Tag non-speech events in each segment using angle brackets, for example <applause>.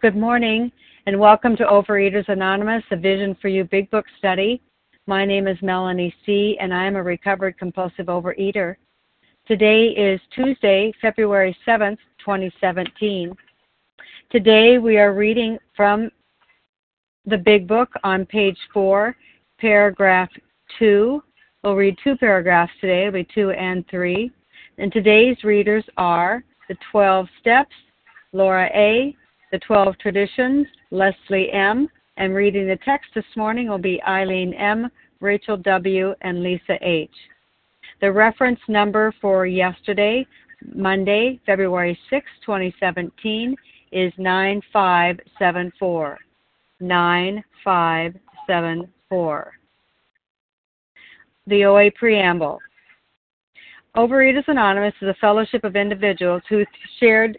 Good morning and welcome to Overeaters Anonymous, a Vision for You Big Book study. My name is Melanie C., and I am a recovered compulsive overeater. Today is Tuesday, February 7th, 2017. Today we are reading from the Big Book on page 4, paragraph 2. We'll read two paragraphs today, it'll be 2 and 3. And today's readers are the 12 Steps, Laura A., the 12 Traditions, Leslie M., and reading the text this morning will be Eileen M., Rachel W., and Lisa H. The reference number for yesterday, Monday, February 6, 2017, is 9574. 9574. The OA Preamble. Overeaters Anonymous is a fellowship of individuals who shared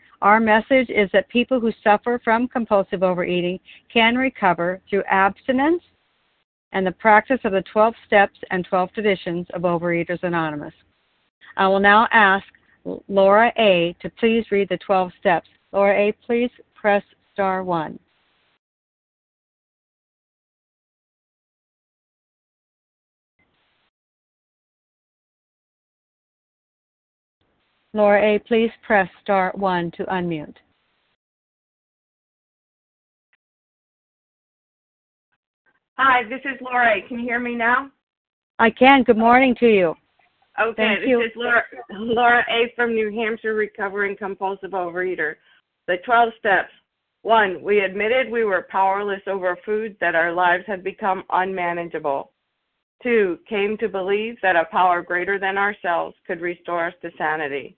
our message is that people who suffer from compulsive overeating can recover through abstinence and the practice of the 12 steps and 12 traditions of Overeaters Anonymous. I will now ask Laura A. to please read the 12 steps. Laura A., please press star 1. Laura A., please press star 1 to unmute. Hi, this is Laura Can you hear me now? I can. Good morning to you. Okay, Thank this you. is Laura, Laura A. from New Hampshire, recovering compulsive overeater. The 12 steps. One, we admitted we were powerless over food, that our lives had become unmanageable. Two, came to believe that a power greater than ourselves could restore us to sanity.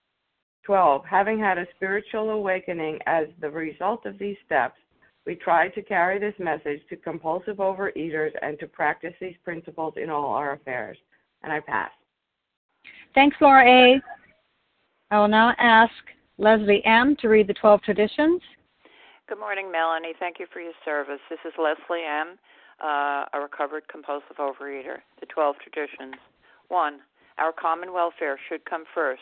12. Having had a spiritual awakening as the result of these steps, we try to carry this message to compulsive overeaters and to practice these principles in all our affairs. And I pass. Thanks, Laura A. I will now ask Leslie M. to read the 12 traditions. Good morning, Melanie. Thank you for your service. This is Leslie M., uh, a recovered compulsive overeater. The 12 traditions. 1. Our common welfare should come first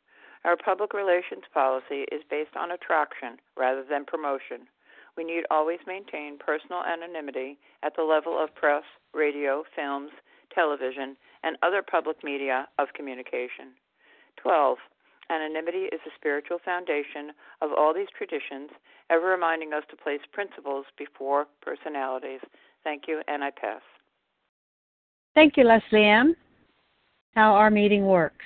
Our public relations policy is based on attraction rather than promotion. We need always maintain personal anonymity at the level of press, radio, films, television, and other public media of communication. 12. Anonymity is the spiritual foundation of all these traditions, ever reminding us to place principles before personalities. Thank you, and I pass. Thank you, Leslie M. How our meeting works.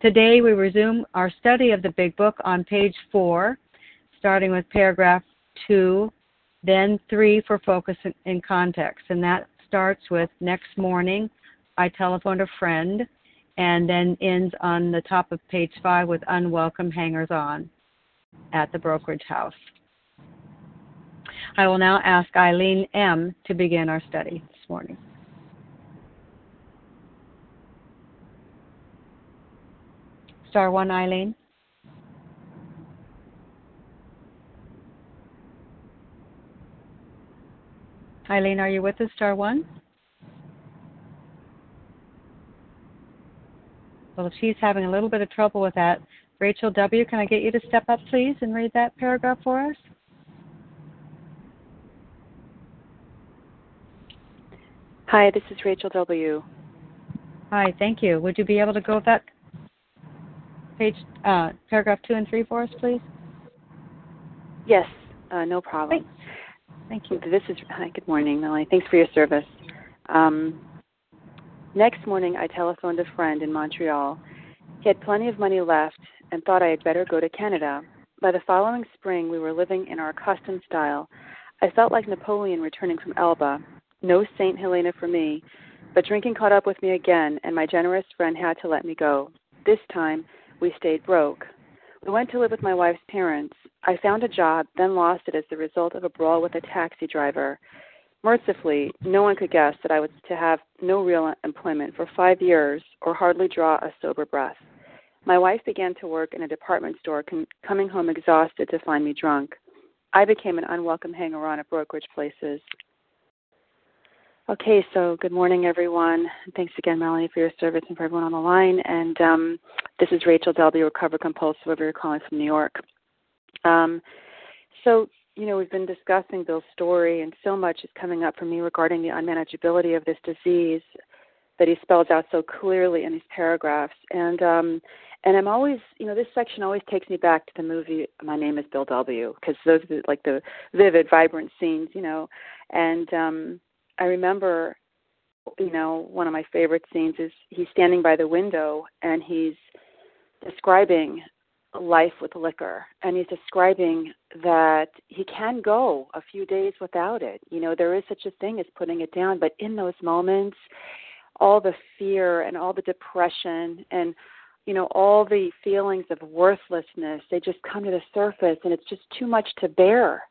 Today we resume our study of the Big Book on page 4, starting with paragraph 2, then 3 for focus in context, and that starts with next morning, I telephoned a friend, and then ends on the top of page five with unwelcome hangers on at the brokerage house. I will now ask Eileen M. to begin our study this morning. Star one, Eileen. Eileen, are you with us, star one? Well, if she's having a little bit of trouble with that, Rachel W., can I get you to step up, please, and read that paragraph for us? Hi, this is Rachel W. Hi, thank you. Would you be able to go with that page, uh, paragraph two and three for us, please? Yes, uh, no problem. Thanks. Thank you. This is hi. Good morning, Melanie. Thanks for your service. Um, next morning, I telephoned a friend in Montreal. He had plenty of money left and thought I had better go to Canada. By the following spring, we were living in our custom style. I felt like Napoleon returning from Elba. No Saint Helena for me, but drinking caught up with me again, and my generous friend had to let me go. This time, we stayed broke. We went to live with my wife's parents. I found a job, then lost it as the result of a brawl with a taxi driver. Mercifully, no one could guess that I was to have no real employment for five years or hardly draw a sober breath. My wife began to work in a department store, com- coming home exhausted to find me drunk. I became an unwelcome hanger on at brokerage places. Okay, so good morning, everyone. Thanks again, Melanie, for your service and for everyone on the line. And um, this is Rachel Delby, recovered compulsive overeater calling from New York. Um, so, you know, we've been discussing Bill's story, and so much is coming up for me regarding the unmanageability of this disease that he spells out so clearly in these paragraphs. And um, and I'm always, you know, this section always takes me back to the movie My Name Is Bill W. Because those are like the vivid, vibrant scenes, you know. And um, I remember, you know, one of my favorite scenes is he's standing by the window and he's describing life with liquor. And he's describing that he can go a few days without it. You know there is such a thing as putting it down but in those moments all the fear and all the depression and you know all the feelings of worthlessness they just come to the surface and it's just too much to bear.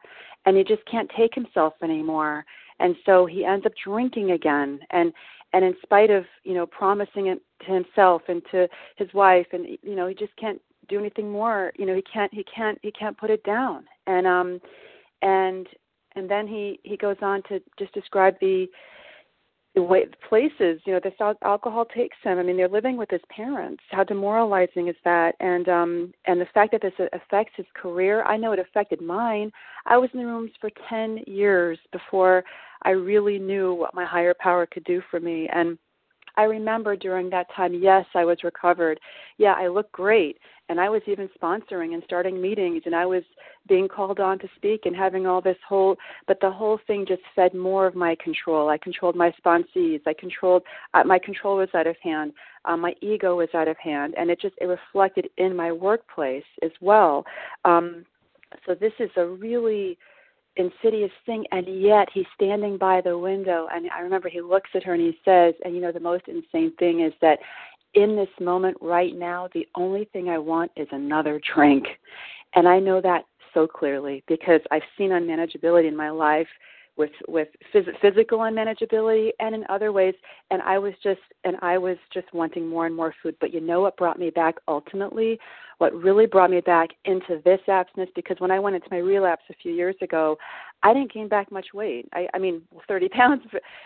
And he just can't take himself anymore and so he ends up drinking again. And and in spite of you know promising it to himself and to his wife and you know he just can't do anything more. You know he can't he can't he can't put it down. And um and and then he he goes on to just describe the places you know this alcohol takes him i mean they're living with his parents. How demoralizing is that? And um and the fact that this affects his career i know it affected mine. I was in the rooms for 10 years before i really knew what my higher power could do for me. And I remember during that time, yes, I was recovered. Yeah, I looked great. And I was even sponsoring and starting meetings, and I was being called on to speak and having all this whole, but the whole thing just fed more of my control. I controlled my sponsees. I controlled, uh, my control was out of hand. Um, my ego was out of hand. And it just, it reflected in my workplace as well. Um, so this is a really, insidious thing and yet he's standing by the window and i remember he looks at her and he says and you know the most insane thing is that in this moment right now the only thing i want is another drink. And i know that so clearly because i've seen unmanageability in my life with with phys- physical unmanageability and in other ways. And i was just and i was just wanting more and more food. But you know what brought me back ultimately? What really brought me back into this abstinence? Because when i went into my relapse a few years ago i didn't gain back much weight. I i mean 30 <laughs> pounds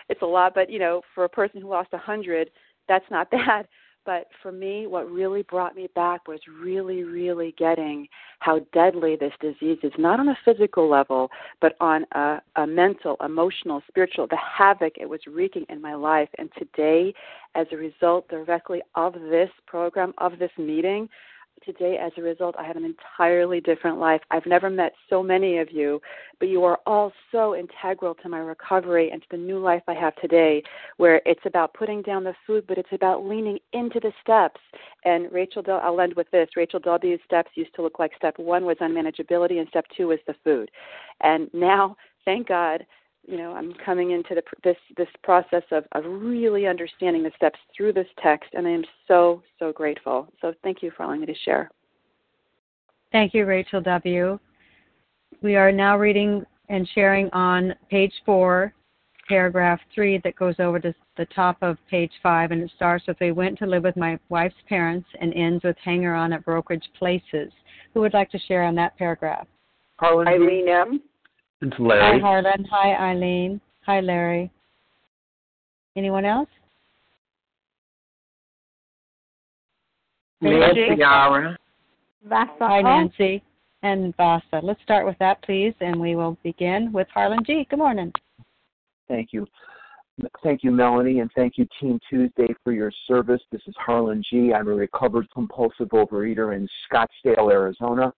it's a lot but you know for a person who lost a 100 that's not <laughs> bad but for me, what really brought me back was really, really getting how deadly this disease is, not on a physical level, but on a, a mental, emotional, spiritual, the havoc it was wreaking in my life. And today, as a result directly of this program, of this meeting, today as a result. I have an entirely different life. I've never met so many of you, but you are all so integral to my recovery and to the new life I have today, where it's about putting down the food, but it's about leaning into the steps. And Rachel, Del- I'll end with this. Rachel W's steps used to look like step one was unmanageability, and step two was the food. And now, thank God, you know i'm coming into the, this this process of, of really understanding the steps through this text and i am so so grateful. So thank you for allowing me to share. Thank you rachel w. We are now reading and sharing on page four paragraph three that goes over to the top of page five and it starts with we went to live with my wife's parents and ends with hanger on at brokerage places. Who would like to share on that paragraph? Harlan Eileen M. It's Larry. Hi, Harlan. Hi, Eileen. Hi, Larry. Anyone else? Nancy Yara. Vasa. Hi, Nancy and Vasa. Let's start with that, please, and we will begin with Harlan G. Good morning. Thank you. Thank you, Melanie, and thank you, Team Tuesday, for your service. This is Harlan G. I'm a recovered compulsive overeater in Scottsdale, Arizona.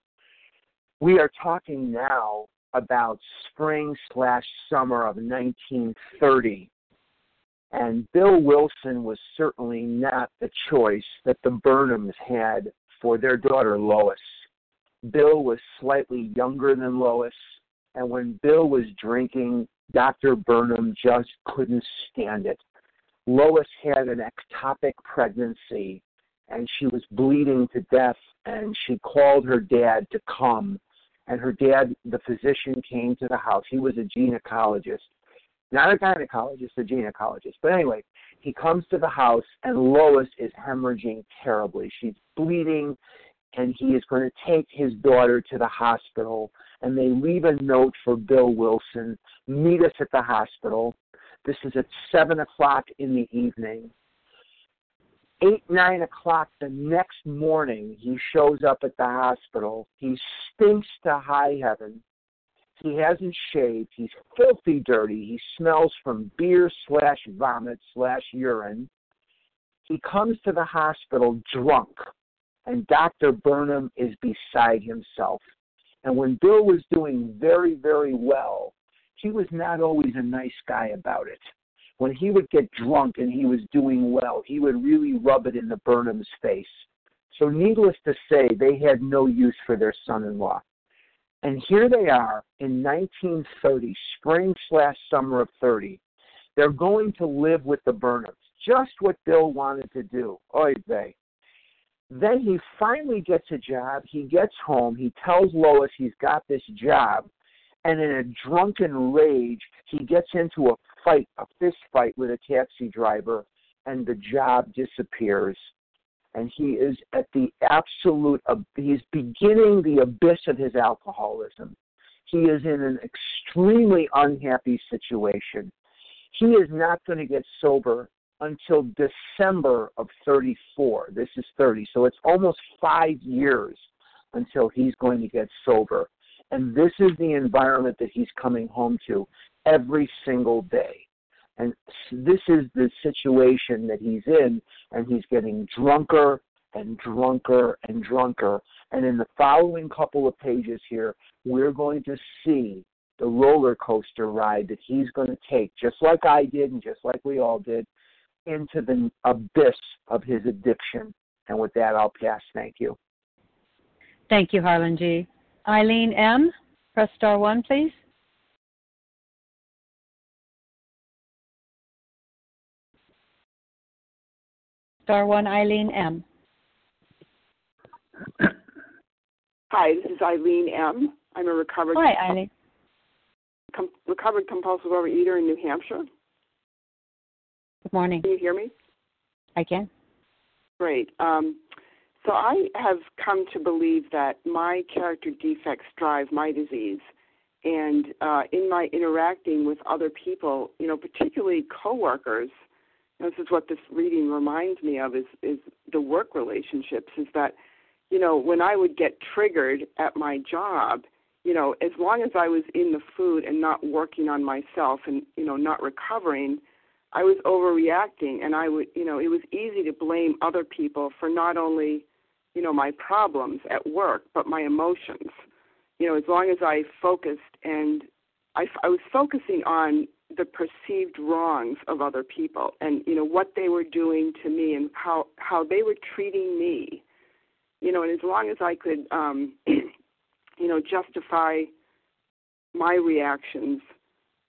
We are talking now about spring slash summer of 1930. And Bill Wilson was certainly not the choice that the Burnhams had for their daughter Lois. Bill was slightly younger than Lois, and when Bill was drinking, Dr. Burnham just couldn't stand it. Lois had an ectopic pregnancy, and she was bleeding to death, and she called her dad to come and her dad, the physician, came to the house. He was a gynecologist, not a gynecologist, a gynecologist. But anyway, he comes to the house, and Lois is hemorrhaging terribly. She's bleeding, and he is going to take his daughter to the hospital. And they leave a note for Bill Wilson meet us at the hospital. This is at 7 o'clock in the evening eight, nine o'clock the next morning, he shows up at the hospital. He stinks to high heaven. He hasn't shaved. He's filthy dirty. He smells from beer slash vomit slash urine. He comes to the hospital drunk, and Dr. Burnham is beside himself. And when Bill was doing very, very well, he was not always a nice guy about it when he would get drunk and he was doing well, he would really rub it in the Burnham's face. So, needless to say, they had no use for their son in law. And here they are in 1930, spring slash summer of 30. They're going to live with the Burnhams, just what Bill wanted to do. Oy vey. Then he finally gets a job. He gets home. He tells Lois he's got this job. And in a drunken rage, he gets into a fight, a fist fight with a taxi driver, and the job disappears. And he is at the absolute, he's beginning the abyss of his alcoholism. He is in an extremely unhappy situation. He is not going to get sober until December of 34. This is 30. So it's almost five years until he's going to get sober. And this is the environment that he's coming home to every single day. And this is the situation that he's in, and he's getting drunker and drunker and drunker. And in the following couple of pages here, we're going to see the roller coaster ride that he's going to take, just like I did and just like we all did, into the abyss of his addiction. And with that, I'll pass. Thank you. Thank you, Harlan G. Eileen M., press star one, please. Star one, Eileen M. <coughs> Hi, this is Eileen M. I'm a recovered Hi, Eileen. Com- recovered compulsive overeater in New Hampshire. Good morning. Can you hear me? I can. Great. Um, so I have come to believe that my character defects drive my disease, and uh, in my interacting with other people, you know, particularly coworkers, this is what this reading reminds me of: is is the work relationships. Is that, you know, when I would get triggered at my job, you know, as long as I was in the food and not working on myself and you know not recovering I was overreacting, and I would, you know, it was easy to blame other people for not only, you know, my problems at work, but my emotions. You know, as long as I focused and I, I was focusing on the perceived wrongs of other people and you know what they were doing to me and how how they were treating me you know and as long as i could um <clears throat> you know justify my reactions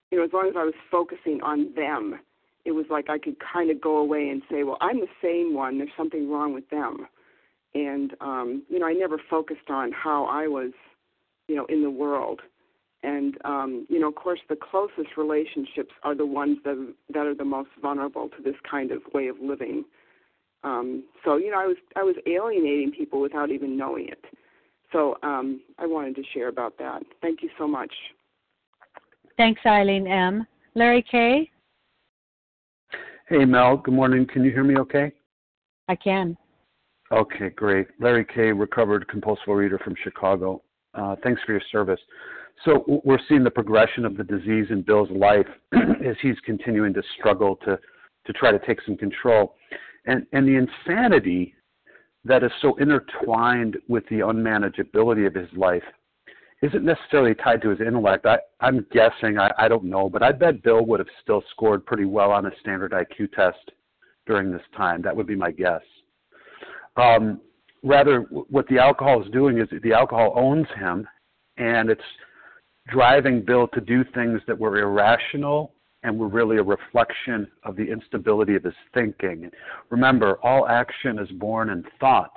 you know as long as i was focusing on them it was like I could kind of go away and say, well, I'm the same one. There's something wrong with them. And, um, you know, I never focused on how I was, you know, in the world. And, um, you know, of course, the closest relationships are the ones that, that are the most vulnerable to this kind of way of living. Um, so, you know, I was, I was alienating people without even knowing it. So um, I wanted to share about that. Thank you so much. Thanks, Eileen M. Larry K. Hey, Mel. Good morning. Can you hear me okay? I can. Okay, great. Larry K., recovered compulsive reader from Chicago. Uh, thanks for your service. So we're seeing the progression of the disease in Bill's life <clears throat> as he's continuing to struggle to, to try to take some control. And, and the insanity that is so intertwined with the unmanageability of his life isn't necessarily tied to his intellect. I, I'm guessing, I, I don't know, but I bet Bill would have still scored pretty well on a standard IQ test during this time. That would be my guess. Um, rather, what the alcohol is doing is the alcohol owns him, and it's driving Bill to do things that were irrational and were really a reflection of the instability of his thinking. Remember, all action is born in thought.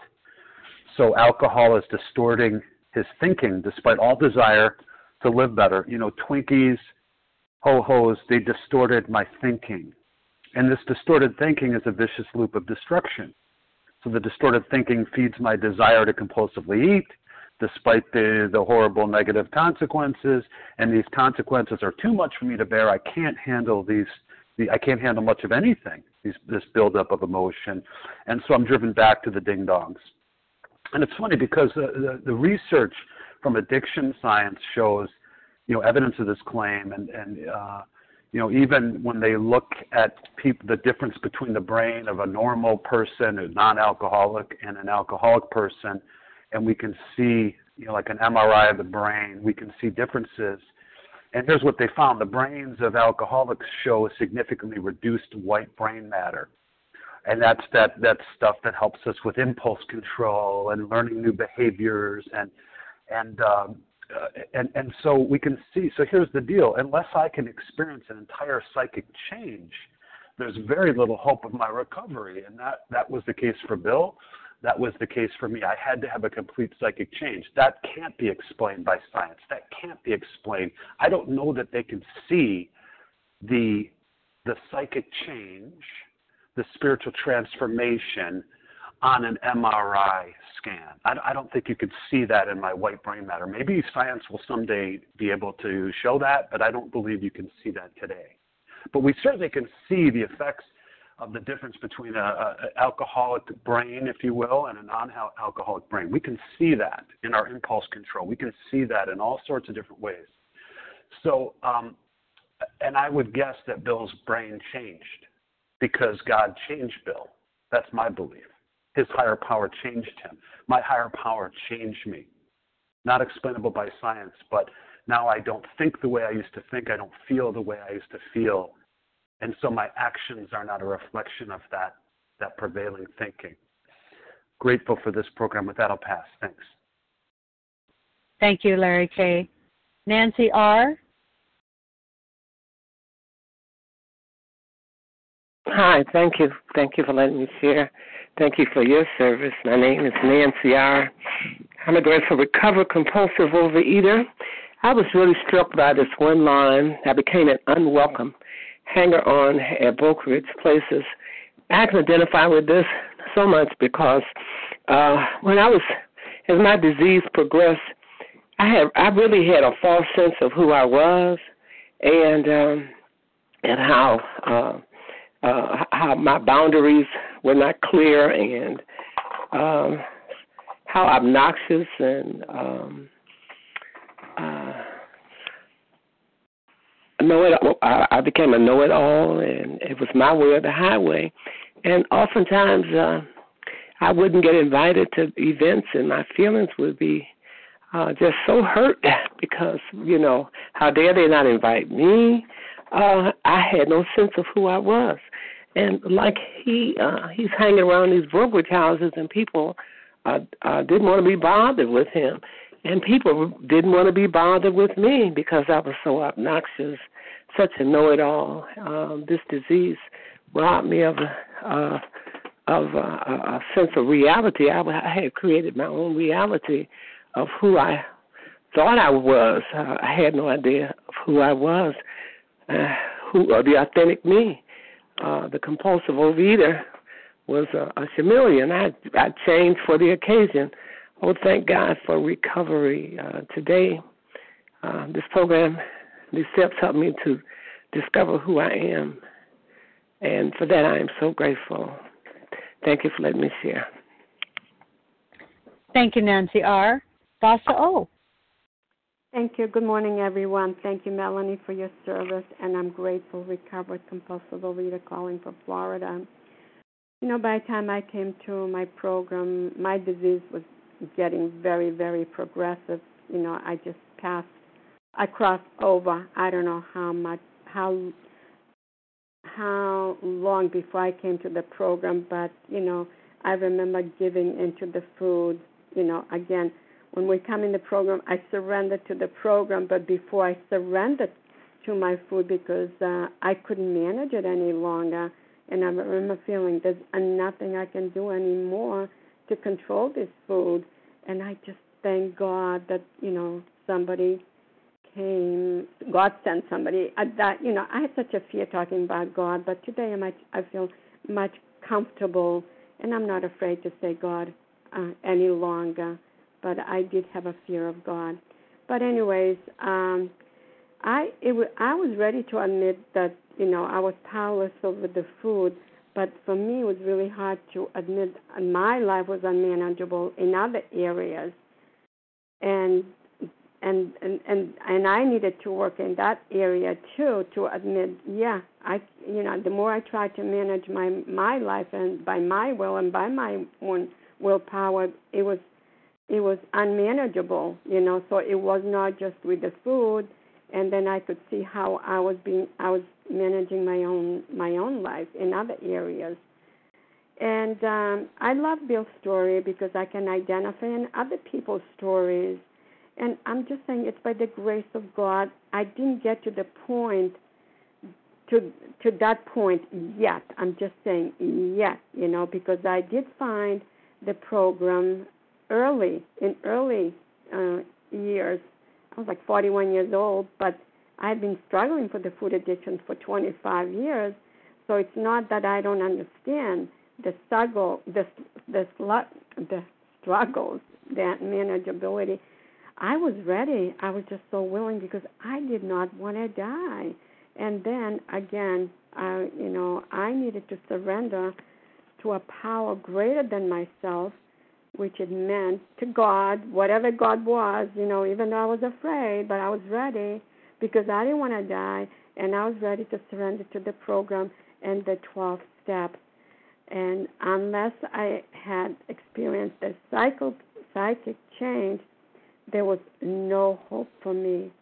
So alcohol is distorting his thinking despite all desire to live better. You know, Twinkies, ho hos, they distorted my thinking. And this distorted thinking is a vicious loop of destruction. So the distorted thinking feeds my desire to compulsively eat, despite the, the horrible negative consequences. And these consequences are too much for me to bear. I can't handle these. The, I can't handle much of anything. These, this buildup of emotion, and so I'm driven back to the ding dongs. And it's funny because the, the, the research from addiction science shows, you know, evidence of this claim, and and uh, you know, even when they look at the difference between the brain of a normal person, a non-alcoholic, and an alcoholic person, and we can see, you know, like an MRI of the brain, we can see differences. And here's what they found: the brains of alcoholics show a significantly reduced white brain matter and that's that that stuff that helps us with impulse control and learning new behaviors and and um, uh, and and so we can see. So here's the deal: unless I can experience an entire psychic change, there's very little hope of my recovery, and that that was the case for Bill. that was the case for me. I had to have a complete psychic change. That can't be explained by science. That can't be explained. I don't know that they can see the the psychic change, the spiritual transformation on an MRI scan. I, I don't think you could see that in my white brain matter. Maybe science will someday be able to show that, but I don't believe you can see that today. But we certainly can see the effects of the difference between a, a alcoholic brain, if you will, and a non-alcoholic brain. We can see that in our impulse control. We can see that in all sorts of different ways. So, um, and I would guess that Bill's brain changed because God changed Bill. That's my belief. His higher power changed him. My higher power changed me. Not explainable by science, but now I don't think the way I used to think. I don't feel the way I used to feel and so my actions are not a reflection of that that prevailing thinking. Grateful for this program. With that, I'll pass. Thanks. Thank you, Larry K. Nancy R. Hi, thank you. Thank you for letting me share. Thank you for your service. My name is Nancy R. I'm a grateful recovered compulsive overeater. I was really struck by this one line. I became an unwelcome hanger on at brokerage places. I can identify with this so much because uh, when I was, as my disease progressed, I had I really had a false sense of who I was, and um, and how uh, uh, how my boundaries were not clear, and um, how obnoxious and um, uh, know it. I became a know-it-all, and it was my way or the highway. And oftentimes, uh, I wouldn't get invited to events, and my feelings would be uh, just so hurt <laughs> because you know how dare they not invite me? Uh, I had no sense of who I was, and like he uh, he's hanging around these brokerage houses, and people uh, uh, didn't want to be bothered with him and people didn't want to be bothered with me because I was so obnoxious, such a know-it-all. Um, this disease robbed me of a, uh, of a, a sense of reality. I, I had created my own reality of who I thought I was. Uh, I had no idea of who I was, uh, who or the authentic me. Uh, the compulsive overeater was a, a chameleon. I I changed for the occasion. Oh, thank God for recovery. Uh, today, uh, this program, these steps helped me to discover who I am. And for that, I am so grateful. Thank you for letting me share. Thank you, Nancy R. Vasa O. Thank you. Good morning, everyone. Thank you, Melanie, for your service. And I'm grateful, recovered compulsive overeater calling from Florida. You know, by the time I came to my program, my disease was getting very, very progressive. You know, I just passed, I crossed over. I don't know how much, how, how long before I came to the program, but you know, I remember giving into the food. You know, again, when we come in the program, I surrendered to the program, but before I surrendered to my food because uh, I couldn't manage it any longer, and I remember feeling there's nothing I can do anymore to control this food. And I just thank God that, you know, somebody came, God sent somebody. Uh, that, you know, I had such a fear talking about God, but today I'm, I feel much comfortable, and I'm not afraid to say God uh, any longer. But I did have a fear of God. But anyways, um, I it was, I was ready to admit that you know I was powerless over the food, but for me, it was really hard to admit my life was unmanageable in other areas, and and and and and I needed to work in that area too to admit, yeah, I you know the more I tried to manage my my life and by my will and by my own willpower, it was it was unmanageable, you know. So it was not just with the food, and then I could see how I was being I was managing my own my own life in other areas. And um, I love Bill's story because I can identify in other people's stories. And I'm just saying it's by the grace of God. I didn't get to the point to to that point yet. I'm just saying yet, you know, because I did find the program early in early uh, years. I was like 41 years old, but I had been struggling for the food addiction for 25 years. So it's not that I don't understand the struggle, the the the struggles, that manageability. I was ready. I was just so willing because I did not want to die. And then again, I, you know, I needed to surrender to a power greater than myself, which it meant to God, whatever God was, you know, even though I was afraid, but I was ready because I didn't want to die, and I was ready to surrender to the program and the 12 steps. And unless I had experienced a psycho, psychic change, there was no hope for me.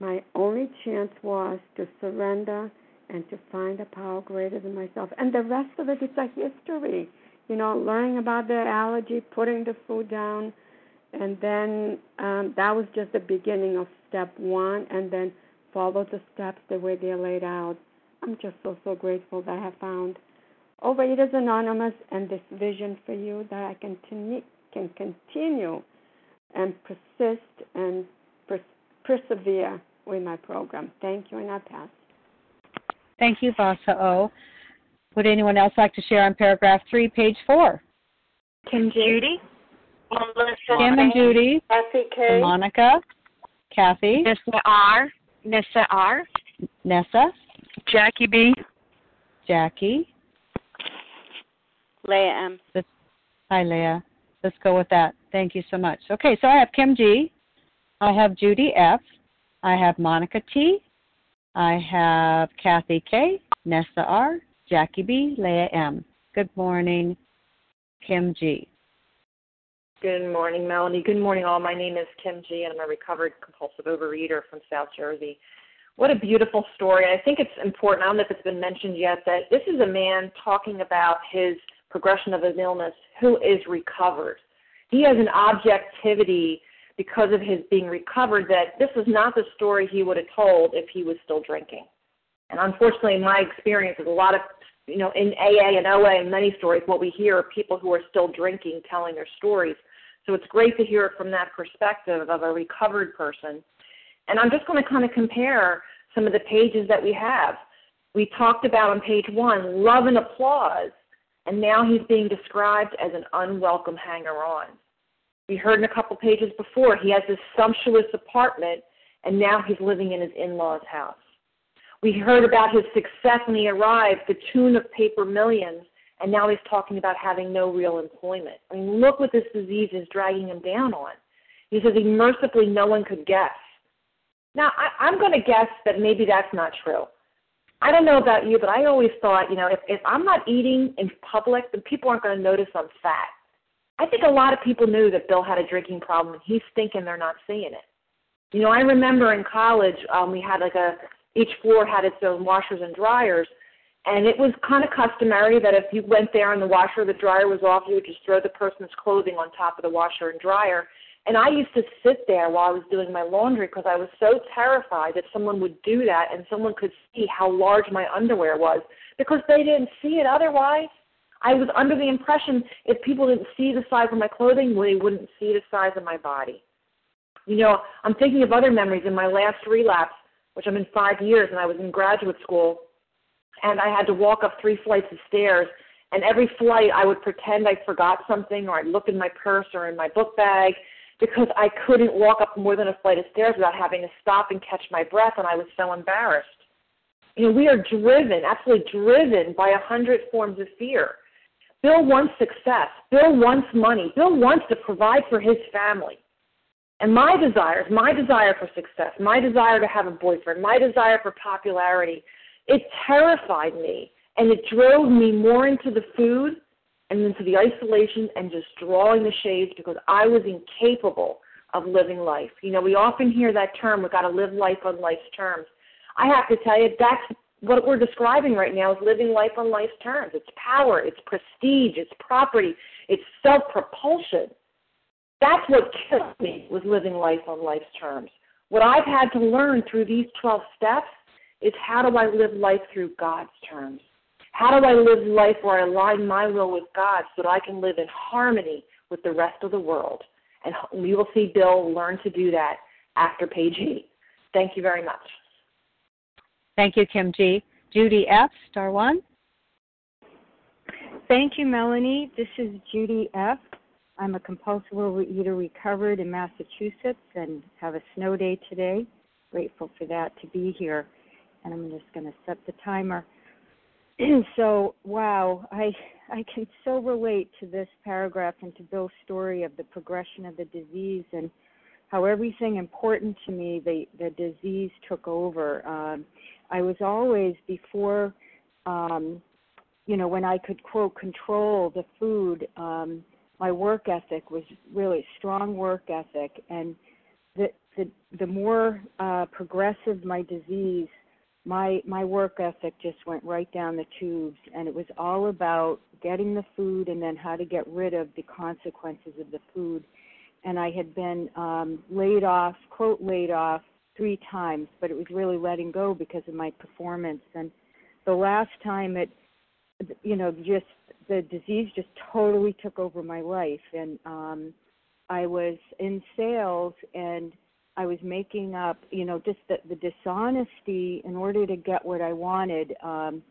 My only chance was to surrender and to find a power greater than myself. And the rest of it is a history. You know, learning about the allergy, putting the food down, and then um, that was just the beginning of step one, and then follow the steps the way they're laid out. I'm just so, so grateful that I have found Overeaters Anonymous and this vision for you that I can, can continue and persist and pers- persevere with my program. Thank you, and I pass. Thank you, Vasa O. Would anyone else like to share on paragraph three, page four? Kim Judy. Melissa Kim and Judy. Kathy K. Monica. Kathy. Nessa R. Nessa R. Nessa. Jackie B. Jackie. Leah M. Hi, Leah. Let's go with that. Thank you so much. Okay, so I have Kim G. I have Judy F. I have Monica T. I have Kathy K. Nessa R. Jackie B. Leah M. Good morning, Kim G. Good morning, Melanie. Good morning, all. My name is Kim G, and I'm a recovered compulsive overeater from South Jersey. What a beautiful story. I think it's important, I don't know if it's been mentioned yet, that this is a man talking about his progression of his illness who is recovered. He has an objectivity because of his being recovered that this is not the story he would have told if he was still drinking. And unfortunately, in my experience, there's a lot of, you know, in AA and OA and many stories, what we hear are people who are still drinking telling their stories. So it's great to hear it from that perspective of a recovered person. And I'm just going to kind of compare some of the pages that we have. We talked about on page one love and applause and now he's being described as an unwelcome hanger on. We heard in a couple pages before he has this sumptuous apartment, and now he's living in his in law's house. We heard about his success when he arrived, the tune of paper millions, and now he's talking about having no real employment. I mean, look what this disease is dragging him down on. He says he mercifully no one could guess. Now, I, I'm going to guess that maybe that's not true. I don't know about you, but I always thought, you know, if, if I'm not eating in public, then people aren't going to notice I'm fat. I think a lot of people knew that Bill had a drinking problem, and he's thinking they're not seeing it. You know, I remember in college, um, we had like a each floor had its own washers and dryers, and it was kind of customary that if you went there and the washer or the dryer was off, you would just throw the person's clothing on top of the washer and dryer. And I used to sit there while I was doing my laundry because I was so terrified that someone would do that and someone could see how large my underwear was because they didn't see it otherwise. I was under the impression if people didn't see the size of my clothing, they wouldn't see the size of my body. You know, I'm thinking of other memories in my last relapse, which I'm in five years, and I was in graduate school, and I had to walk up three flights of stairs. And every flight, I would pretend I forgot something, or I'd look in my purse or in my book bag, because I couldn't walk up more than a flight of stairs without having to stop and catch my breath, and I was so embarrassed. You know, we are driven, absolutely driven by a hundred forms of fear. Bill wants success. Bill wants money. Bill wants to provide for his family. And my desires, my desire for success, my desire to have a boyfriend, my desire for popularity, it terrified me and it drove me more into the food and into the isolation and just drawing the shades because I was incapable of living life. You know, we often hear that term, we've got to live life on life's terms. I have to tell you, that's what we're describing right now is living life on life's terms. It's power, it's prestige, it's property, it's self propulsion. That's what killed me was living life on life's terms. What I've had to learn through these 12 steps is how do I live life through God's terms? How do I live life where I align my will with God so that I can live in harmony with the rest of the world? And we will see Bill learn to do that after page eight. Thank you very much. Thank you, Kim G. Judy F., star one. Thank you, Melanie. This is Judy F. I'm a compulsive overeater recovered in Massachusetts and have a snow day today. Grateful for that to be here. And I'm just going to set the timer. <clears throat> so, wow, I I can so relate to this paragraph and to Bill's story of the progression of the disease and how everything important to me the the disease took over. Um, I was always before, um, you know, when I could quote control the food. Um, my work ethic was really strong work ethic, and the the the more uh, progressive my disease, my my work ethic just went right down the tubes, and it was all about getting the food and then how to get rid of the consequences of the food. And I had been um, laid off, quote laid off, three times, but it was really letting go because of my performance. And the last time it, you know, just the disease just totally took over my life and um I was in sales and I was making up, you know, just the, the dishonesty in order to get what I wanted. Um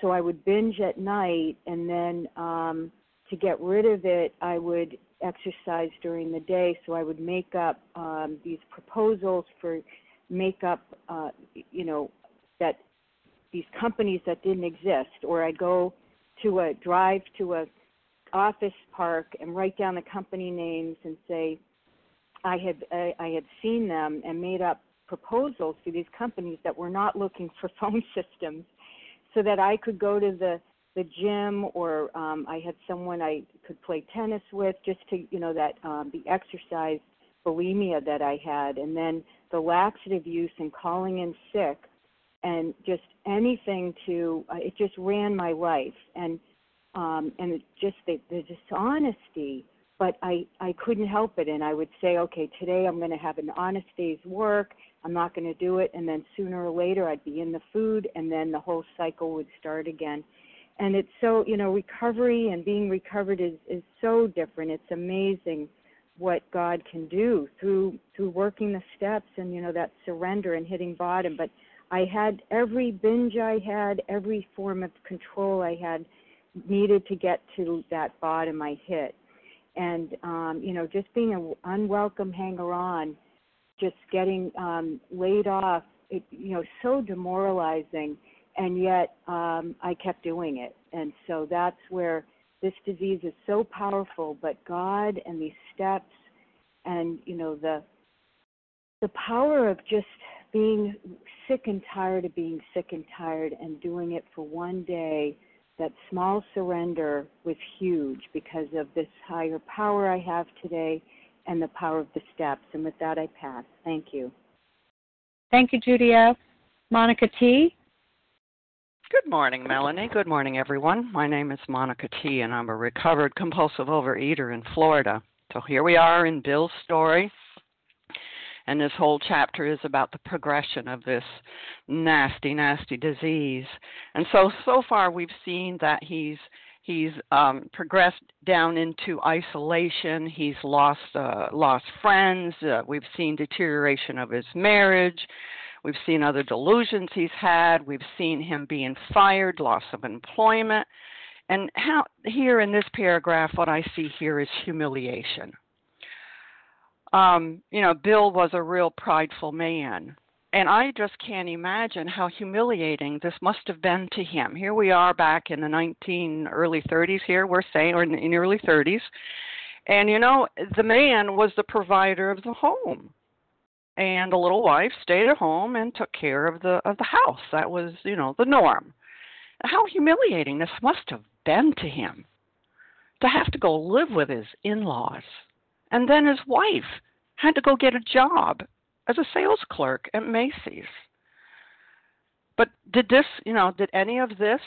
so I would binge at night and then um to get rid of it I would exercise during the day so I would make up um these proposals for makeup uh you know that these companies that didn't exist or I'd go to a drive to a office park and write down the company names and say I had I, I had seen them and made up proposals to these companies that were not looking for <laughs> phone systems so that I could go to the the gym or um I had someone I could play tennis with just to you know that um the exercise bulimia that I had. And then the laxative use and calling in sick and just anything to uh, it just ran my life. And um and it just the, the dishonesty but i i couldn't help it. And i would say okay today i'm going to have an honest day's work. I'm not going to do it. And then sooner or later i'd be in the food and then the whole cycle would start again. And it's so you know recovery and being recovered is is so different. It's amazing what god can do through through working the steps and you know that surrender and hitting bottom. But I had every binge I had, every form of control I had needed to get to that bottom I hit. And um, you know, just being an unwelcome hanger on, just getting um laid off, it you know, so demoralizing and yet um I kept doing it. And so that's where this disease is so powerful, but God and these steps and you know the the power of just being sick and tired of being sick and tired and doing it for one day, that small surrender was huge because of this higher power I have today and the power of the steps. And with that, I pass. Thank you. Thank you, Judy F. Monica T. Good morning, Melanie. Good morning, everyone. My name is Monica T., and I'm a recovered compulsive overeater in Florida. So here we are in Bill's story and this whole chapter is about the progression of this nasty, nasty disease. And so, so far we've seen that he's he's um, progressed down into isolation. He's lost uh, lost friends. Uh, we've seen deterioration of his marriage. We've seen other delusions he's had. We've seen him being fired, loss of employment. And how here in this paragraph, what I see here is humiliation um, you know, Bill was a real prideful man. And I just can't imagine how humiliating this must have been to him. Here we are back in the 19 early 30s here, we're saying, or in the early 30s. And you know, the man was the provider of the home. And the little wife stayed at home and took care of the of the house. That was, you know, the norm. How humiliating this must have been to him to have to go live with his in-laws and then his wife had to go get a job as a sales clerk at Macy's. But did this, you know, did any of this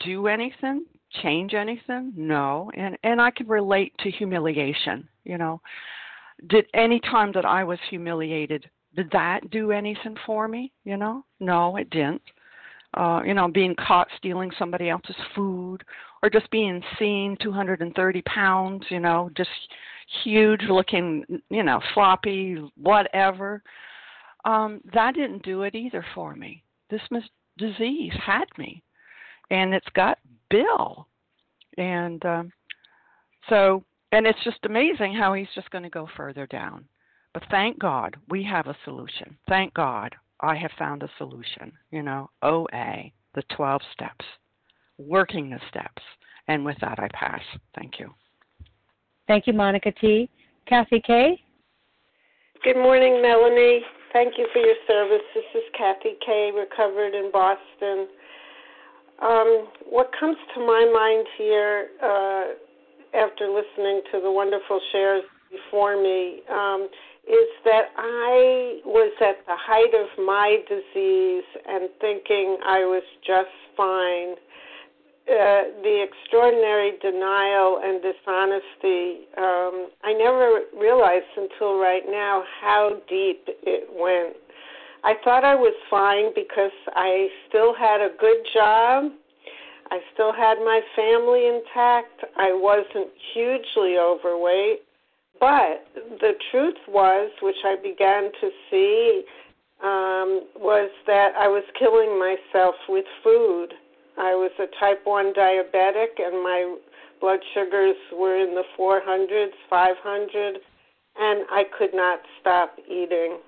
do anything, change anything? No. And and I can relate to humiliation, you know. Did any time that I was humiliated, did that do anything for me, you know? No, it didn't. Uh, you know, being caught stealing somebody else's food, or just being seen 230 pounds, you know, just huge looking, you know, sloppy, whatever. Um, that didn't do it either for me. This mis- disease had me, and it's got Bill, and um, so, and it's just amazing how he's just going to go further down. But thank God we have a solution. Thank God I have found a solution. You know, OA, the 12 steps, working the steps. And with that, I pass. Thank you. Thank you, Monica T. Kathy K. Good morning, Melanie. Thank you for your service. This is Kathy K. Recovered in Boston. Um, what comes to my mind here uh, after listening to the wonderful shares before me um, is that I was at the height of my disease and thinking I was just fine. Uh, the extraordinary denial and dishonesty, um, I never realized until right now how deep it went. I thought I was fine because I still had a good job. I still had my family intact. I wasn't hugely overweight. But the truth was, which I began to see, um, was that I was killing myself with food. I was a type 1 diabetic, and my blood sugars were in the 400s, 500, and I could not stop eating.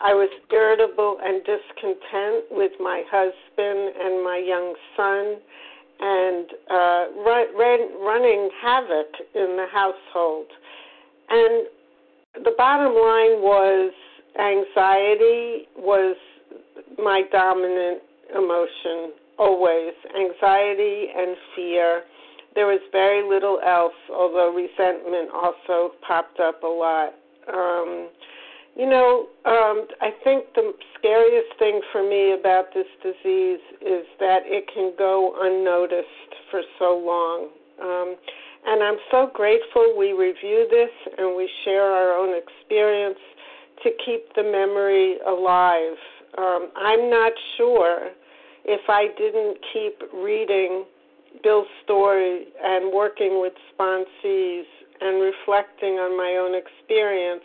I was irritable and discontent with my husband and my young son, and uh, run, ran, running havoc in the household. And the bottom line was anxiety was my dominant emotion always anxiety and fear. There was very little else, although resentment also popped up a lot. Um, you know, um, I think the scariest thing for me about this disease is that it can go unnoticed for so long. Um, and I'm so grateful we review this and we share our own experience to keep the memory alive. Um, I'm not sure if I didn't keep reading Bill's story and working with sponsees and reflecting on my own experience,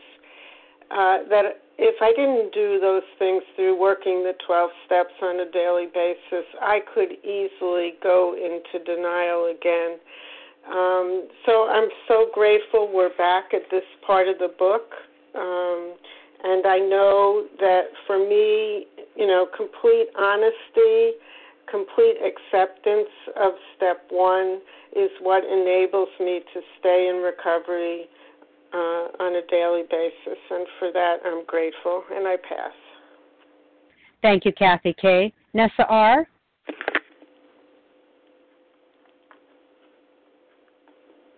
uh, that if I didn't do those things through working the 12 steps on a daily basis, I could easily go into denial again. Um, so I'm so grateful we're back at this part of the book. Um, and I know that for me, you know, complete honesty, complete acceptance of step one is what enables me to stay in recovery uh, on a daily basis. And for that, I'm grateful, and I pass. Thank you, Kathy K. Nessa R.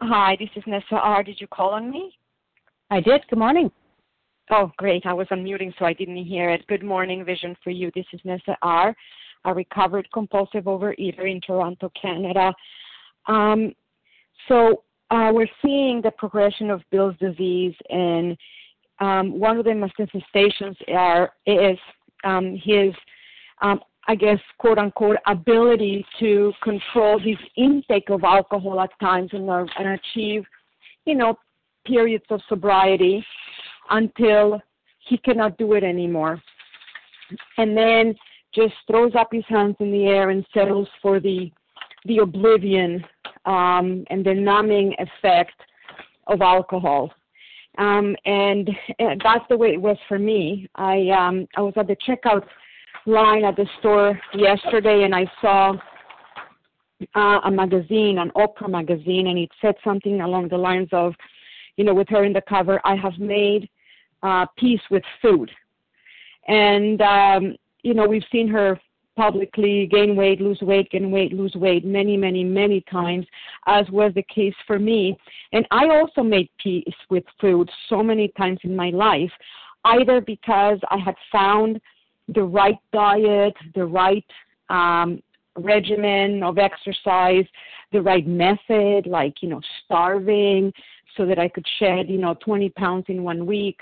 Hi, this is Nessa R. Did you call on me? I did. Good morning. Oh, great. I was unmuting, so I didn't hear it. Good morning, Vision for You. This is Nessa R., a recovered compulsive overeater in Toronto, Canada. Um, so uh, we're seeing the progression of Bill's disease, and um, one of the manifestations are is um, his, um, I guess, quote unquote, ability to control his intake of alcohol at times and, uh, and achieve, you know, periods of sobriety until he cannot do it anymore. And then just throws up his hands in the air and settles for the the oblivion um, and the numbing effect of alcohol. Um, and, and that's the way it was for me. I um, I was at the checkout line at the store yesterday, and I saw uh, a magazine, an Oprah magazine, and it said something along the lines of, you know, with her in the cover, I have made uh, peace with food. And, um, you know, we've seen her publicly gain weight, lose weight, gain weight, lose weight many, many, many times, as was the case for me. And I also made peace with food so many times in my life, either because I had found the right diet, the right um, regimen of exercise, the right method, like, you know, starving so that I could shed, you know, 20 pounds in one week,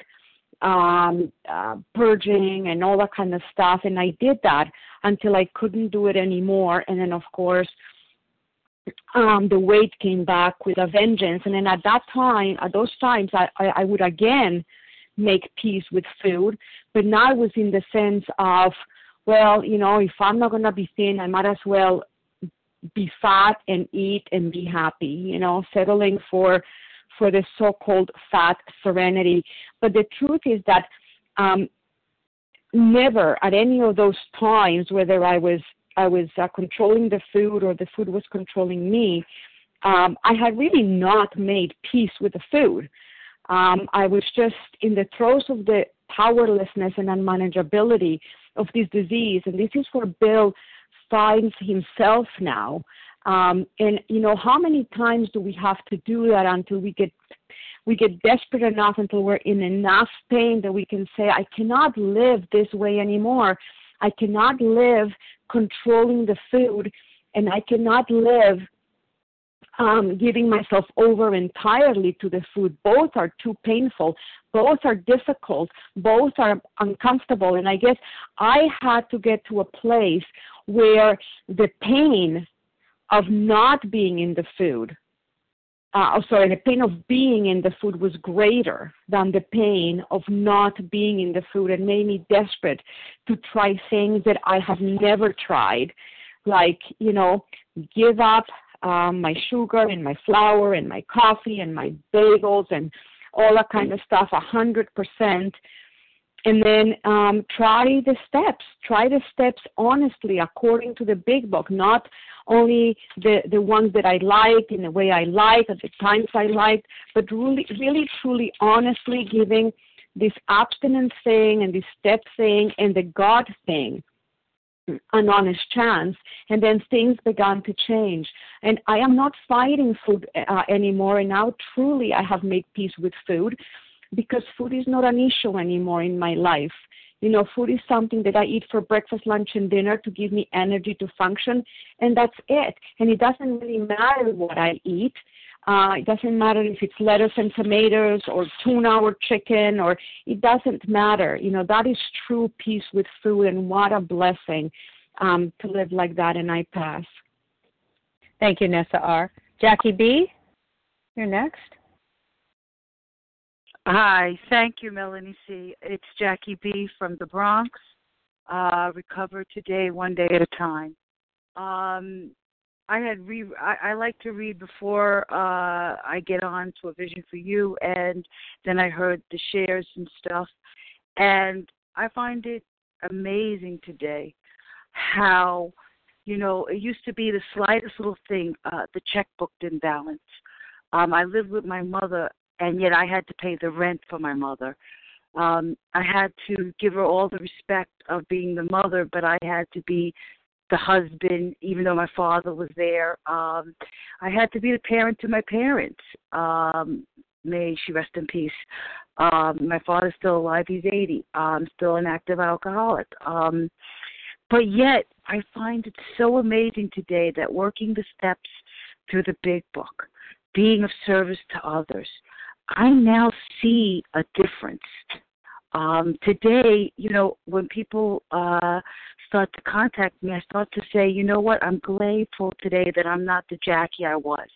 um, uh, purging and all that kind of stuff. And I did that until I couldn't do it anymore. And then, of course, um, the weight came back with a vengeance. And then at that time, at those times, I, I, I would again make peace with food, but now it was in the sense of, well, you know, if I'm not going to be thin, I might as well be fat and eat and be happy, you know, settling for for the so-called fat serenity. But the truth is that um, never at any of those times, whether I was I was uh, controlling the food or the food was controlling me, um, I had really not made peace with the food. Um, I was just in the throes of the powerlessness and unmanageability of this disease, and this is where Bill finds himself now. Um, and you know, how many times do we have to do that until we get we get desperate enough until we're in enough pain that we can say, I cannot live this way anymore. I cannot live controlling the food, and I cannot live um, giving myself over entirely to the food. Both are too painful. Both are difficult. Both are uncomfortable. And I guess I had to get to a place where the pain of not being in the food, uh, oh, sorry, the pain of being in the food was greater than the pain of not being in the food and made me desperate to try things that I have never tried, like, you know, give up um, my sugar and my flour and my coffee and my bagels and all that kind of stuff a hundred percent. And then um, try the steps try the steps honestly according to the big book not only the the ones that i like in the way i like at the times i like but really really truly honestly giving this abstinence thing and this step thing and the god thing an honest chance and then things began to change. And i am not fighting food uh, anymore and now truly i have made peace with food because food is not an issue anymore in my life. You know food is something that i eat for breakfast lunch and dinner to give me energy to function and that's it. And it doesn't really matter what i eat uh, it doesn't matter if it's lettuce and tomatoes or tuna or chicken or it doesn't matter. You know, that is true peace with food and what a blessing um, to live like that and I pass. Thank you, Nessa R. Jackie B., you're next. Hi, thank you, Melanie C. It's Jackie B. from the Bronx. Uh, recover today, one day at a time. Um, I had re I, I like to read before uh I get on to a vision for you and then I heard the shares and stuff. And I find it amazing today how you know it used to be the slightest little thing uh the checkbook didn't balance. Um I lived with my mother and yet I had to pay the rent for my mother. Um I had to give her all the respect of being the mother but I had to be the husband, even though my father was there. Um, I had to be the parent to my parents. Um, may she rest in peace. Um, my father's still alive. He's 80. I'm still an active alcoholic. Um, but yet, I find it so amazing today that working the steps through the big book, being of service to others, I now see a difference. Um, today, you know, when people uh, start to contact me, I start to say, you know what, I'm grateful today that I'm not the Jackie I was.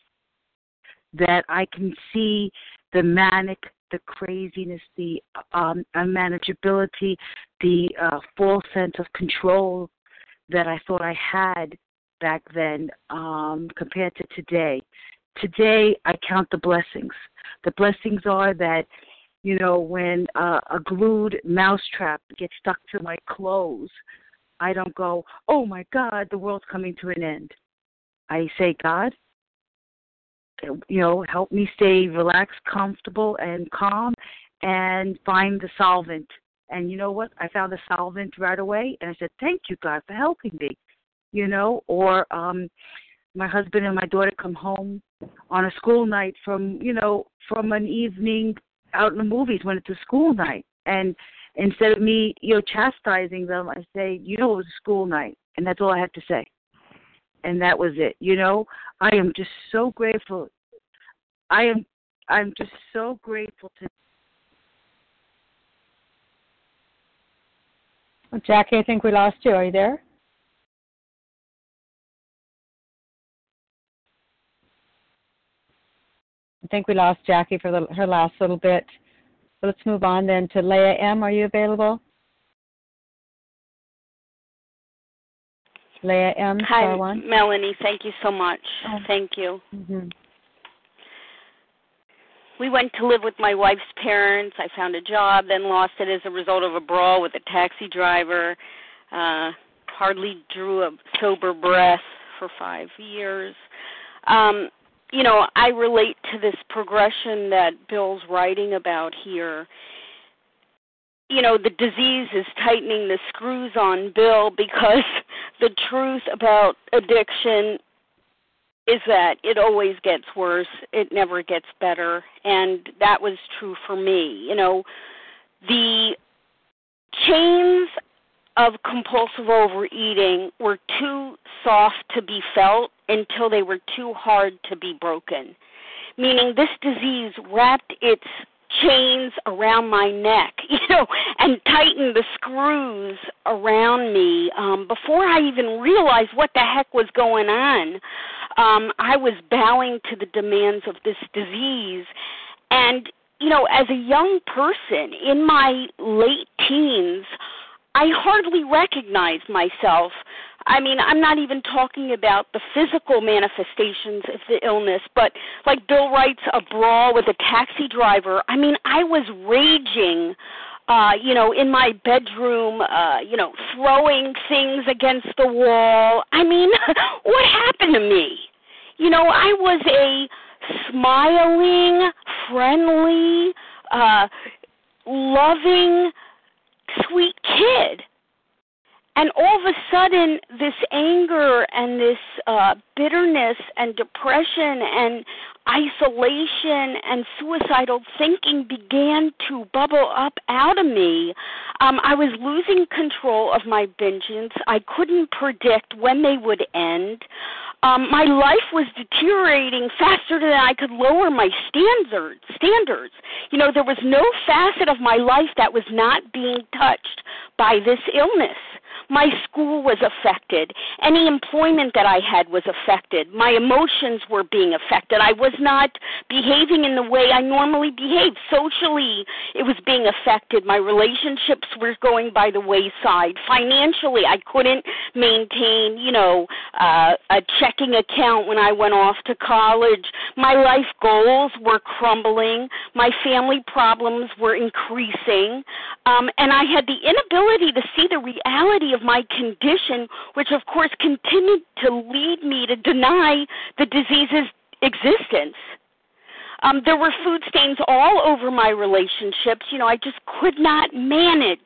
That I can see the manic, the craziness, the um, unmanageability, the uh, false sense of control that I thought I had back then um, compared to today. Today, I count the blessings. The blessings are that, you know, when uh, a glued mousetrap gets stuck to my clothes, I don't go, oh my God, the world's coming to an end. I say, God, you know, help me stay relaxed, comfortable, and calm, and find the solvent. And you know what? I found the solvent right away, and I said, thank you, God, for helping me. You know, or um my husband and my daughter come home on a school night from you know from an evening out in the movies when it's a school night and instead of me, you know, chastising them, I say, you know, it was a school night, and that's all I had to say. And that was it. You know, I am just so grateful. I am, I'm just so grateful to Jackie, I think we lost you. Are you there? I think we lost Jackie for the, her last little bit. So let's move on then to Leah M. Are you available? Leah M. Hi, one. Melanie. Thank you so much. Oh. Thank you. Mm-hmm. We went to live with my wife's parents. I found a job, then lost it as a result of a brawl with a taxi driver. Uh, hardly drew a sober breath for five years. Um, you know, I relate to this progression that Bill's writing about here. You know, the disease is tightening the screws on Bill because <laughs> the truth about addiction is that it always gets worse, it never gets better, and that was true for me. You know, the chains of compulsive overeating were too soft to be felt until they were too hard to be broken. Meaning, this disease wrapped its chains around my neck, <laughs> you know, and tightened the screws around me um, before I even realized what the heck was going on. Um, I was bowing to the demands of this disease, and you know, as a young person in my late teens, I hardly recognized myself. I mean, I'm not even talking about the physical manifestations of the illness, but like Bill writes, a brawl with a taxi driver. I mean, I was raging, uh, you know, in my bedroom, uh, you know, throwing things against the wall. I mean, <laughs> what happened to me? You know, I was a smiling, friendly, uh, loving, sweet kid. And all of a sudden, this anger and this uh, bitterness and depression and isolation and suicidal thinking began to bubble up out of me. Um, I was losing control of my vengeance. I couldn't predict when they would end. Um, my life was deteriorating faster than I could lower my standards. Standards. You know, there was no facet of my life that was not being touched by this illness. My school was affected. Any employment that I had was affected. My emotions were being affected. I was not behaving in the way I normally behave. Socially, it was being affected. My relationships were going by the wayside. Financially, I couldn't maintain, you know, uh, a checking account when I went off to college. My life goals were crumbling. My family problems were increasing. Um, and I had the inability to see the reality of my condition, which of course continued to lead me to deny the disease's existence. Um, there were food stains all over my relationships. You know, I just could not manage.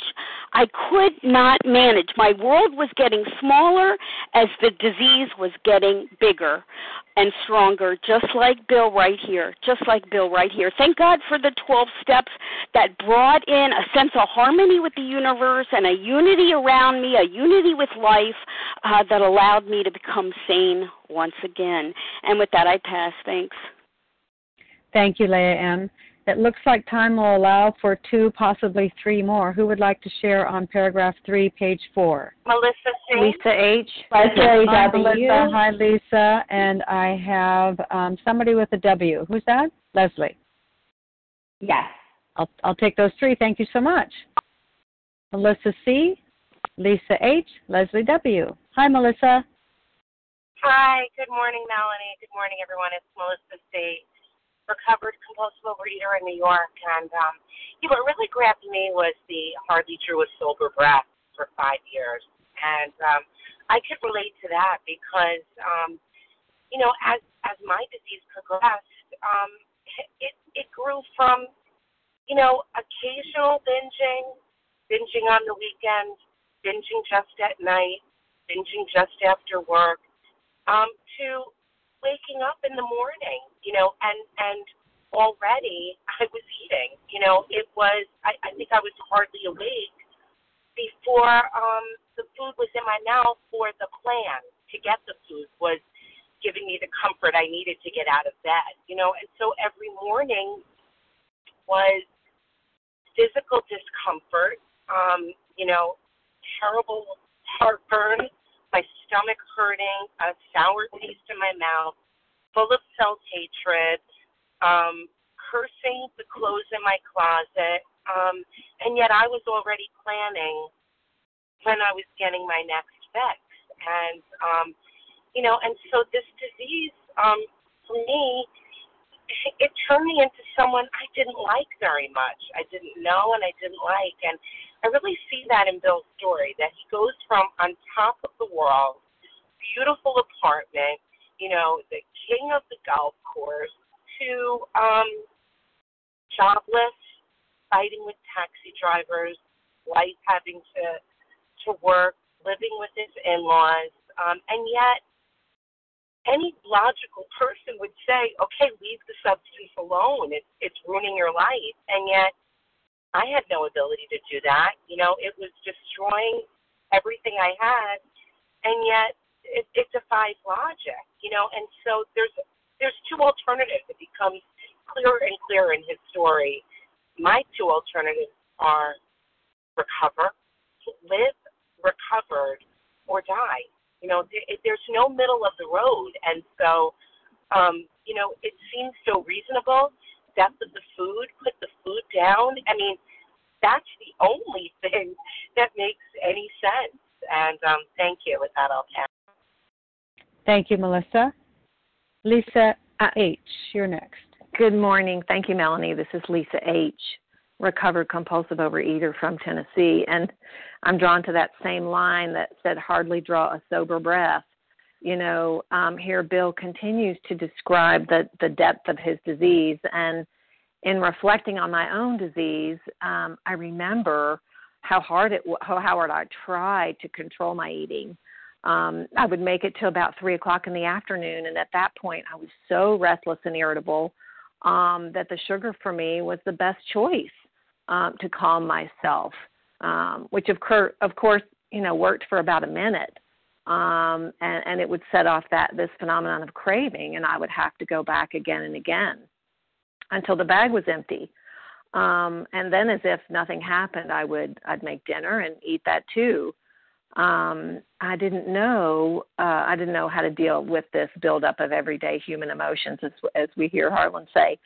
I could not manage. My world was getting smaller as the disease was getting bigger and stronger, just like Bill right here. Just like Bill right here. Thank God for the 12 steps that brought in a sense of harmony with the universe and a unity around me, a unity with life uh, that allowed me to become sane once again. And with that, I pass. Thanks. Thank you, Leah M. It looks like time will allow for two, possibly three more. Who would like to share on paragraph three, page four? Melissa C. Lisa H. Leslie Hi, W. Melissa. Hi, Lisa. And I have um, somebody with a W. Who's that? Leslie. Yes. I'll, I'll take those three. Thank you so much. Melissa C., Lisa H., Leslie W. Hi, Melissa. Hi. Good morning, Melanie. Good morning, everyone. It's Melissa C recovered compulsive overeater in New York, and um, you know, what really grabbed me was the hardly drew a sober breath for five years, and um, I could relate to that because, um, you know, as as my disease progressed, um, it it grew from, you know, occasional binging, binging on the weekend, binging just at night, binging just after work, um, to waking up in the morning, you know, and and already I was eating. You know, it was I, I think I was hardly awake before um the food was in my mouth or the plan to get the food was giving me the comfort I needed to get out of bed. You know, and so every morning was physical discomfort, um, you know, terrible heartburn, my stomach hurting, a sour taste in my mouth, full of self hatred, um, cursing the clothes in my closet, um, and yet I was already planning when I was getting my next fix. And um, you know, and so this disease, um, for me, it turned me into someone I didn't like very much. I didn't know and I didn't like. And I really see that in Bill's story that he goes from on top of the world, beautiful apartment, you know, the king of the golf course, to um, jobless, fighting with taxi drivers, wife having to to work, living with his in-laws, um, and yet any logical person would say, okay, leave the substance alone. It's it's ruining your life. And yet I had no ability to do that. You know, it was destroying everything I had and yet it, it defies logic, you know, and so there's there's two alternatives. It becomes clearer and clearer in his story. My two alternatives are recover, live recovered, or die you know, th- there's no middle of the road, and so, um, you know, it seems so reasonable. Depth of the food, put the food down. I mean, that's the only <laughs> thing that makes any sense. And um, thank you. With that, I'll pass. Thank you, Melissa. Lisa H., you're next. Good morning. Thank you, Melanie. This is Lisa H., recovered compulsive overeater from Tennessee. And I'm drawn to that same line that said, hardly draw a sober breath. You know, um, here Bill continues to describe the, the depth of his disease. And in reflecting on my own disease, um, I remember how hard it how hard I tried to control my eating. Um, I would make it till about three o'clock in the afternoon, and at that point, I was so restless and irritable um, that the sugar for me was the best choice um, to calm myself um, which of, cur- of course you know worked for about a minute, um, and, and it would set off that this phenomenon of craving, and I would have to go back again and again until the bag was empty. Um, and then, as if nothing happened, I would I'd make dinner and eat that too. Um, I didn't know uh, I didn't know how to deal with this buildup of everyday human emotions, as, as we hear Harlan say.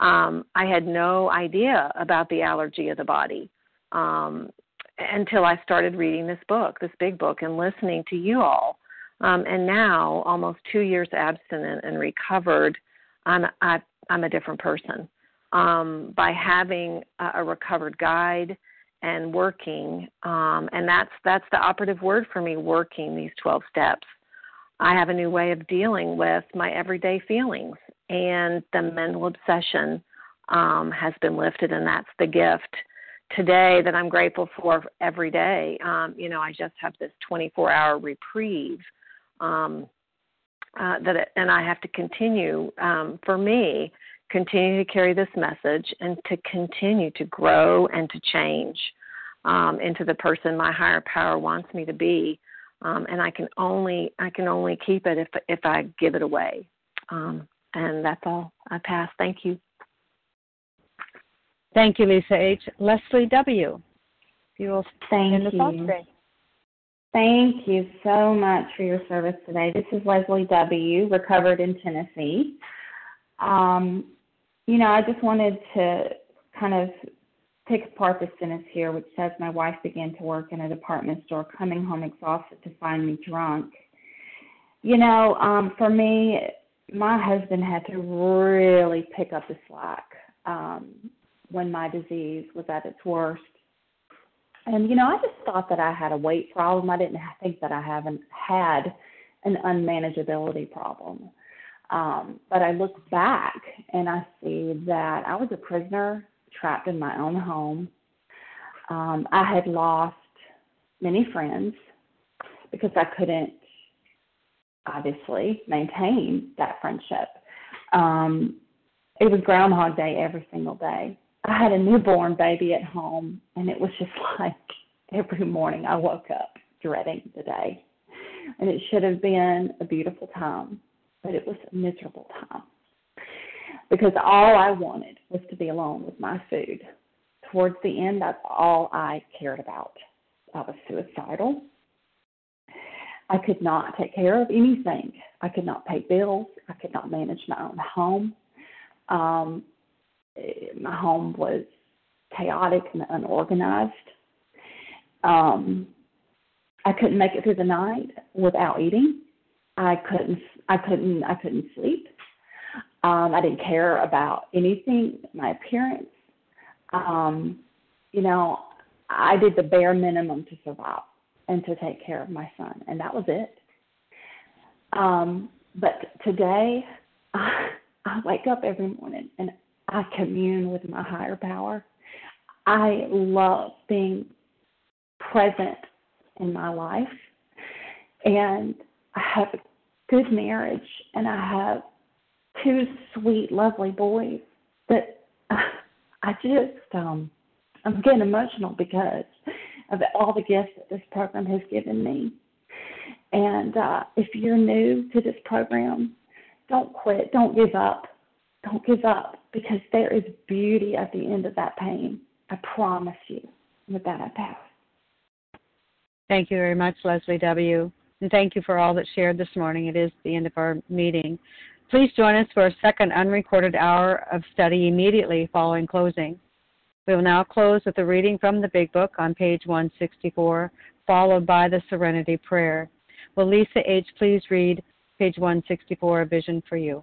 Um, I had no idea about the allergy of the body um, until I started reading this book, this big book, and listening to you all. Um, and now, almost two years abstinent and recovered, I'm I, I'm a different person. Um, by having a, a recovered guide and working, um, and that's that's the operative word for me. Working these 12 steps. I have a new way of dealing with my everyday feelings, and the mental obsession um, has been lifted, and that's the gift today that I'm grateful for every day. Um, you know, I just have this 24 hour reprieve um, uh, that, it, and I have to continue um, for me, continue to carry this message and to continue to grow and to change um, into the person my higher power wants me to be. Um, and I can only I can only keep it if if I give it away. Um, and that's all. I pass. Thank you. Thank you, Lisa H. Leslie W. You will Thank you. Thank you so much for your service today. This is Leslie W., recovered in Tennessee. Um, you know, I just wanted to kind of pick apart the sentence here, which says, My wife began to work in a department store, coming home exhausted to find me drunk. You know, um, for me, my husband had to really pick up the slack. Um, when my disease was at its worst. And you know, I just thought that I had a weight problem. I didn't think that I haven't had an unmanageability problem. Um, but I look back and I see that I was a prisoner trapped in my own home. Um, I had lost many friends because I couldn't obviously maintain that friendship. Um, it was Groundhog Day every single day. I had a newborn baby at home, and it was just <laughs> like every morning I woke up dreading the day. And it should have been a beautiful time, but it was a miserable time. Because all I wanted was to be alone with my food. Towards the end, that's all I cared about. I was suicidal. I could not take care of anything. I could not pay bills. I could not manage my own home. Um, my home was chaotic and unorganized. Um, I couldn't make it through the night without eating. I couldn't. I couldn't. I couldn't sleep. Um, I didn't care about anything, my appearance. Um, you know, I did the bare minimum to survive and to take care of my son, and that was it. Um, but today, I, <laughs> I wake up every morning and I commune with my higher power. I love being present in my life, and I have a good marriage, and I have two sweet, lovely boys that <laughs> I just um I'm getting emotional because of all the gifts that this program has given me. And uh, if you're new to this program, don't quit. Don't give up. Don't give up because there is beauty at the end of that pain. I promise you. With that, I pass. Thank you very much, Leslie W. And thank you for all that shared this morning. It is the end of our meeting. Please join us for a second unrecorded hour of study immediately following closing. We will now close with a reading from the Big Book on page 164, followed by the Serenity Prayer. Will Lisa H. please read page 164, A Vision for You?